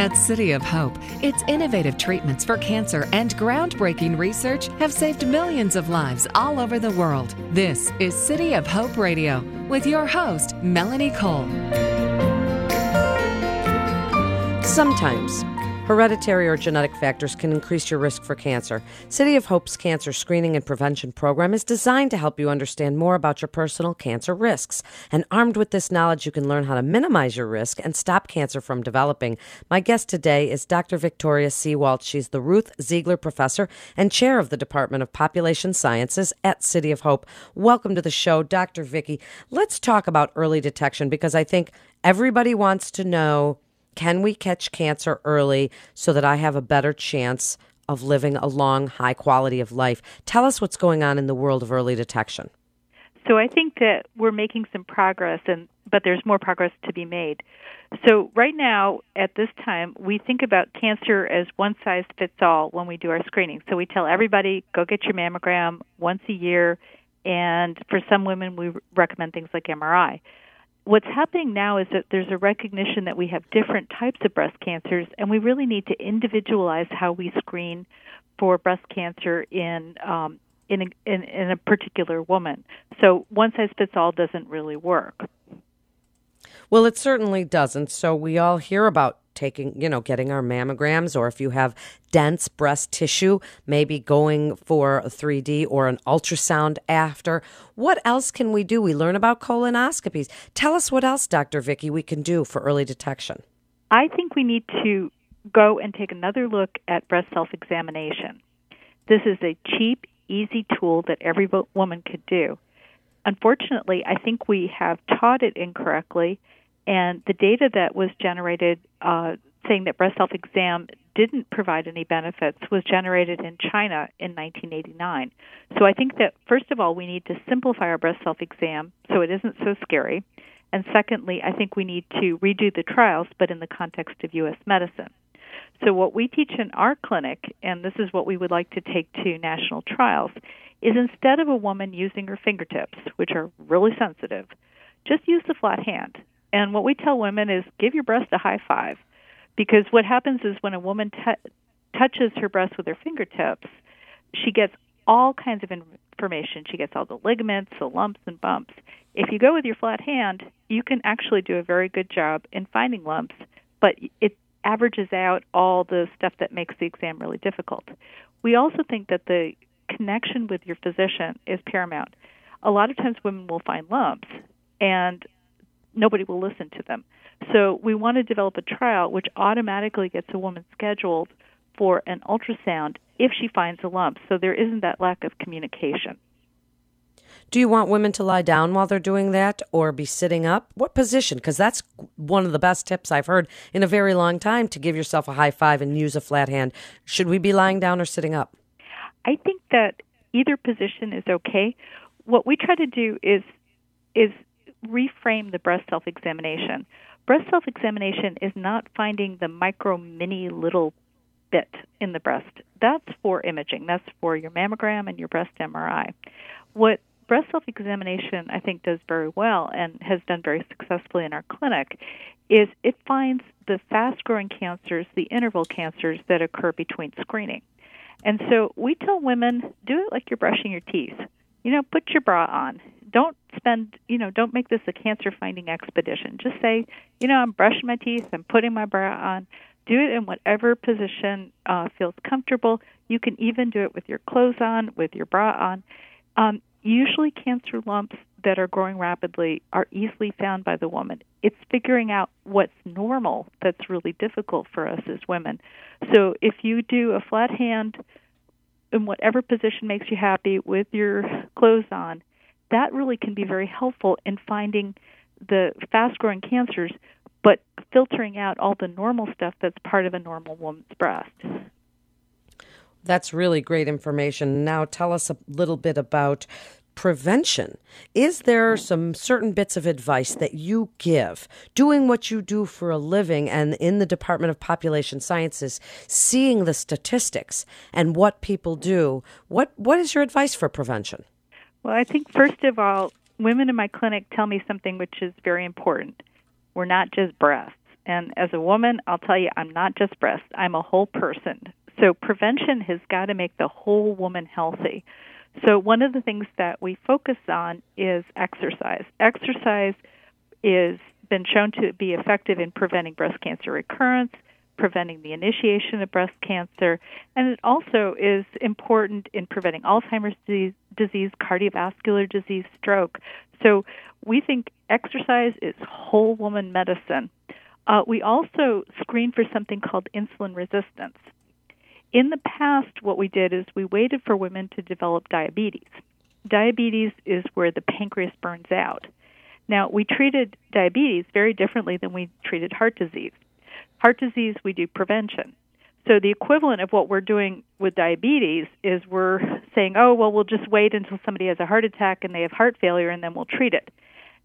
At City of Hope, its innovative treatments for cancer and groundbreaking research have saved millions of lives all over the world. This is City of Hope Radio with your host, Melanie Cole. Sometimes Hereditary or genetic factors can increase your risk for cancer. City of Hope's cancer screening and prevention program is designed to help you understand more about your personal cancer risks. And armed with this knowledge, you can learn how to minimize your risk and stop cancer from developing. My guest today is Dr. Victoria Seewaldt. She's the Ruth Ziegler Professor and Chair of the Department of Population Sciences at City of Hope. Welcome to the show, Dr. Vicky. Let's talk about early detection because I think everybody wants to know can we catch cancer early so that I have a better chance of living a long, high quality of life? Tell us what's going on in the world of early detection. So I think that we're making some progress, and but there's more progress to be made. So right now, at this time, we think about cancer as one size fits all when we do our screening. So we tell everybody go get your mammogram once a year, and for some women, we recommend things like MRI what's happening now is that there's a recognition that we have different types of breast cancers, and we really need to individualize how we screen for breast cancer in um, in, a, in in a particular woman. So one size fits all doesn't really work. Well, it certainly doesn't. So we all hear about taking, you know, getting our mammograms, or if you have dense breast tissue, maybe going for a 3D or an ultrasound after. What else can we do? We learn about colonoscopies. Tell us what else, Dr. Vicky, we can do for early detection. I think we need to go and take another look at breast self examination. This is a cheap, easy tool that every woman could do. Unfortunately, I think we have taught it incorrectly and the data that was generated uh, saying that breast self exam didn't provide any benefits was generated in China in 1989. So I think that, first of all, we need to simplify our breast self exam so it isn't so scary. And secondly, I think we need to redo the trials, but in the context of U.S. medicine. So, what we teach in our clinic, and this is what we would like to take to national trials, is instead of a woman using her fingertips, which are really sensitive, just use the flat hand. And what we tell women is give your breast a high five, because what happens is when a woman t- touches her breast with her fingertips, she gets all kinds of information. She gets all the ligaments, the lumps and bumps. If you go with your flat hand, you can actually do a very good job in finding lumps, but it averages out all the stuff that makes the exam really difficult. We also think that the connection with your physician is paramount. A lot of times women will find lumps and nobody will listen to them. So we want to develop a trial which automatically gets a woman scheduled for an ultrasound if she finds a lump. So there isn't that lack of communication. Do you want women to lie down while they're doing that or be sitting up? What position? Because that's one of the best tips I've heard in a very long time to give yourself a high five and use a flat hand. Should we be lying down or sitting up? I think that either position is okay. What we try to do is is reframe the breast self examination. Breast self examination is not finding the micro, mini, little bit in the breast. That's for imaging. That's for your mammogram and your breast MRI. What breast self examination, I think, does very well and has done very successfully in our clinic is it finds the fast growing cancers, the interval cancers that occur between screening. And so we tell women do it like you're brushing your teeth. You know, put your bra on don't spend you know don't make this a cancer finding expedition. Just say you know i'm brushing my teeth i'm putting my bra on. Do it in whatever position uh, feels comfortable. You can even do it with your clothes on with your bra on. Um, usually cancer lumps that are growing rapidly are easily found by the woman. It's figuring out what's normal that's really difficult for us as women. So if you do a flat hand in whatever position makes you happy with your clothes on that really can be very helpful in finding the fast growing cancers, but filtering out all the normal stuff that's part of a normal woman's breast. That's really great information. Now, tell us a little bit about prevention. Is there some certain bits of advice that you give doing what you do for a living and in the Department of Population Sciences, seeing the statistics and what people do? What, what is your advice for prevention? Well, I think first of all, women in my clinic tell me something which is very important. We're not just breasts. And as a woman, I'll tell you, I'm not just breasts, I'm a whole person. So prevention has got to make the whole woman healthy. So one of the things that we focus on is exercise. Exercise is been shown to be effective in preventing breast cancer recurrence, preventing the initiation of breast cancer, and it also is important in preventing Alzheimer's disease, disease cardiovascular disease, stroke. So we think exercise is whole woman medicine. Uh, we also screen for something called insulin resistance. In the past, what we did is we waited for women to develop diabetes. Diabetes is where the pancreas burns out. Now, we treated diabetes very differently than we treated heart disease. Heart disease, we do prevention. So the equivalent of what we're doing with diabetes is we're saying, oh, well, we'll just wait until somebody has a heart attack and they have heart failure and then we'll treat it.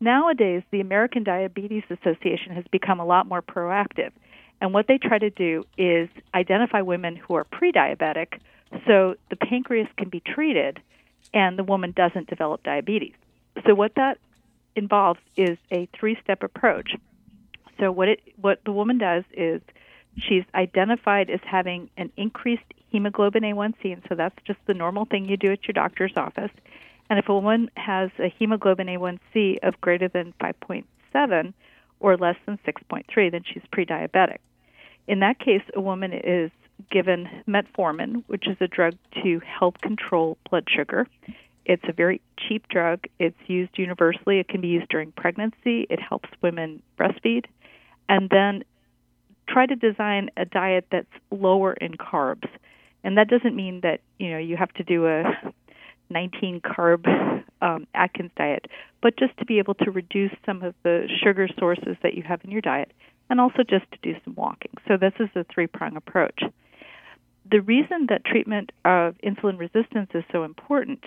Nowadays, the American Diabetes Association has become a lot more proactive. And what they try to do is identify women who are pre diabetic so the pancreas can be treated and the woman doesn't develop diabetes. So, what that involves is a three step approach. So, what, it, what the woman does is she's identified as having an increased hemoglobin A1C, and so that's just the normal thing you do at your doctor's office. And if a woman has a hemoglobin A1C of greater than 5.7 or less than 6.3, then she's pre diabetic. In that case, a woman is given metformin, which is a drug to help control blood sugar. It's a very cheap drug. It's used universally. It can be used during pregnancy. It helps women breastfeed. And then try to design a diet that's lower in carbs. And that doesn't mean that, you know, you have to do a 19 carb um, Atkins diet, but just to be able to reduce some of the sugar sources that you have in your diet and also just to do some walking. So this is a three prong approach. The reason that treatment of insulin resistance is so important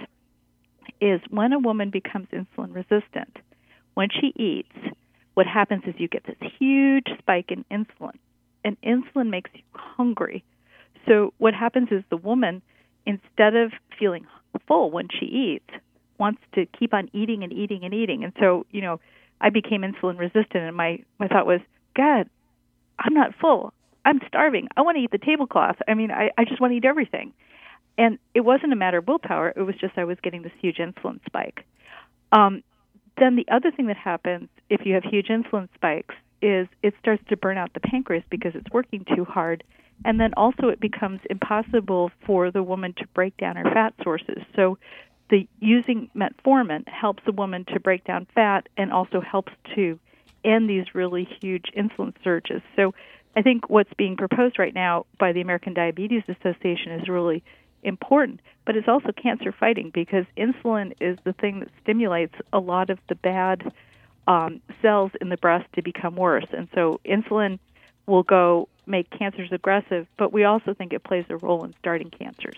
is when a woman becomes insulin resistant, when she eats, what happens is you get this huge spike in insulin, and insulin makes you hungry. So what happens is the woman, instead of feeling full when she eats, wants to keep on eating and eating and eating. And so, you know, I became insulin resistant, and my my thought was, God, I'm not full. I'm starving. I want to eat the tablecloth. I mean, I, I just want to eat everything. And it wasn't a matter of willpower. It was just I was getting this huge insulin spike. Um, then the other thing that happens if you have huge insulin spikes is it starts to burn out the pancreas because it's working too hard. And then also it becomes impossible for the woman to break down her fat sources. So the using metformin helps the woman to break down fat and also helps to end these really huge insulin surges. So I think what's being proposed right now by the American Diabetes Association is really important, but it's also cancer fighting because insulin is the thing that stimulates a lot of the bad um, cells in the breast to become worse. And so insulin will go make cancers aggressive, but we also think it plays a role in starting cancers.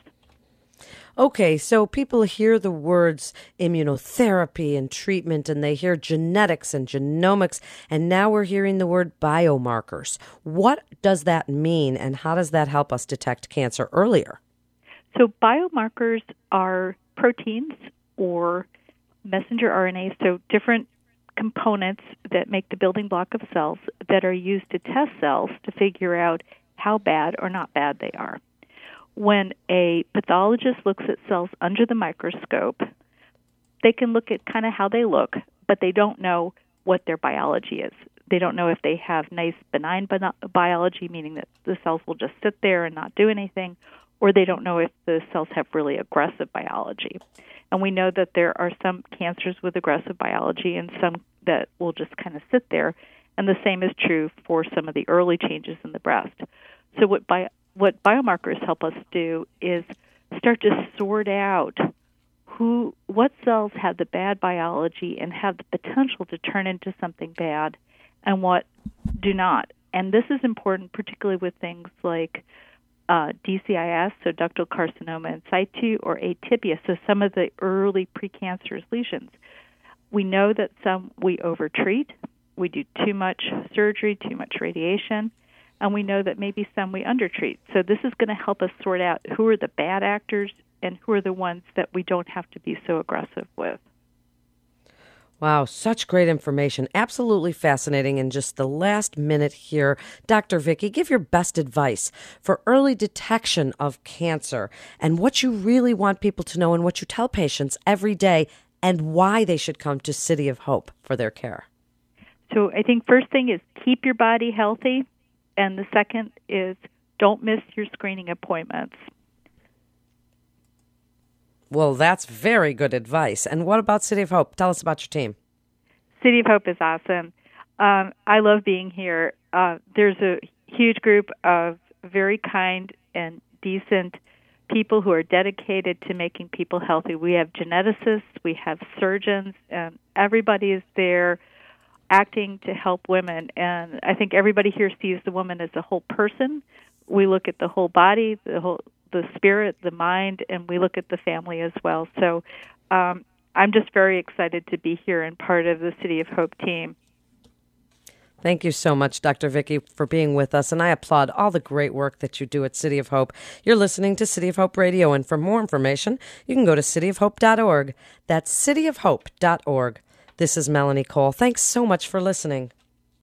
Okay, so people hear the words immunotherapy and treatment and they hear genetics and genomics, and now we're hearing the word biomarkers. What does that mean, and how does that help us detect cancer earlier? So, biomarkers are proteins or messenger RNA, so different components that make the building block of cells that are used to test cells to figure out how bad or not bad they are when a pathologist looks at cells under the microscope, they can look at kind of how they look, but they don't know what their biology is. They don't know if they have nice benign biology, meaning that the cells will just sit there and not do anything, or they don't know if the cells have really aggressive biology. And we know that there are some cancers with aggressive biology and some that will just kind of sit there. And the same is true for some of the early changes in the breast. So, what bi- what biomarkers help us do is start to sort out who what cells have the bad biology and have the potential to turn into something bad and what do not. And this is important particularly with things like uh, DCIS, so ductal carcinoma in situ, or atypia, so some of the early precancerous lesions. We know that some we overtreat, we do too much surgery, too much radiation, and we know that maybe some we undertreat. So this is going to help us sort out who are the bad actors and who are the ones that we don't have to be so aggressive with. Wow, such great information. Absolutely fascinating. In just the last minute here, Dr. Vicki, give your best advice for early detection of cancer and what you really want people to know and what you tell patients every day and why they should come to City of Hope for their care. So I think first thing is keep your body healthy, and the second is don't miss your screening appointments. Well, that's very good advice. And what about City of Hope? Tell us about your team. City of Hope is awesome. Um, I love being here. Uh, there's a huge group of very kind and decent people who are dedicated to making people healthy. We have geneticists, we have surgeons, and everybody is there acting to help women. And I think everybody here sees the woman as a whole person. We look at the whole body, the whole the spirit, the mind, and we look at the family as well. So um, I'm just very excited to be here and part of the City of Hope team. Thank you so much, Dr. Vicki, for being with us, and I applaud all the great work that you do at City of Hope. You're listening to City of Hope Radio, and for more information, you can go to cityofhope.org. That's cityofhope.org. This is Melanie Cole. Thanks so much for listening.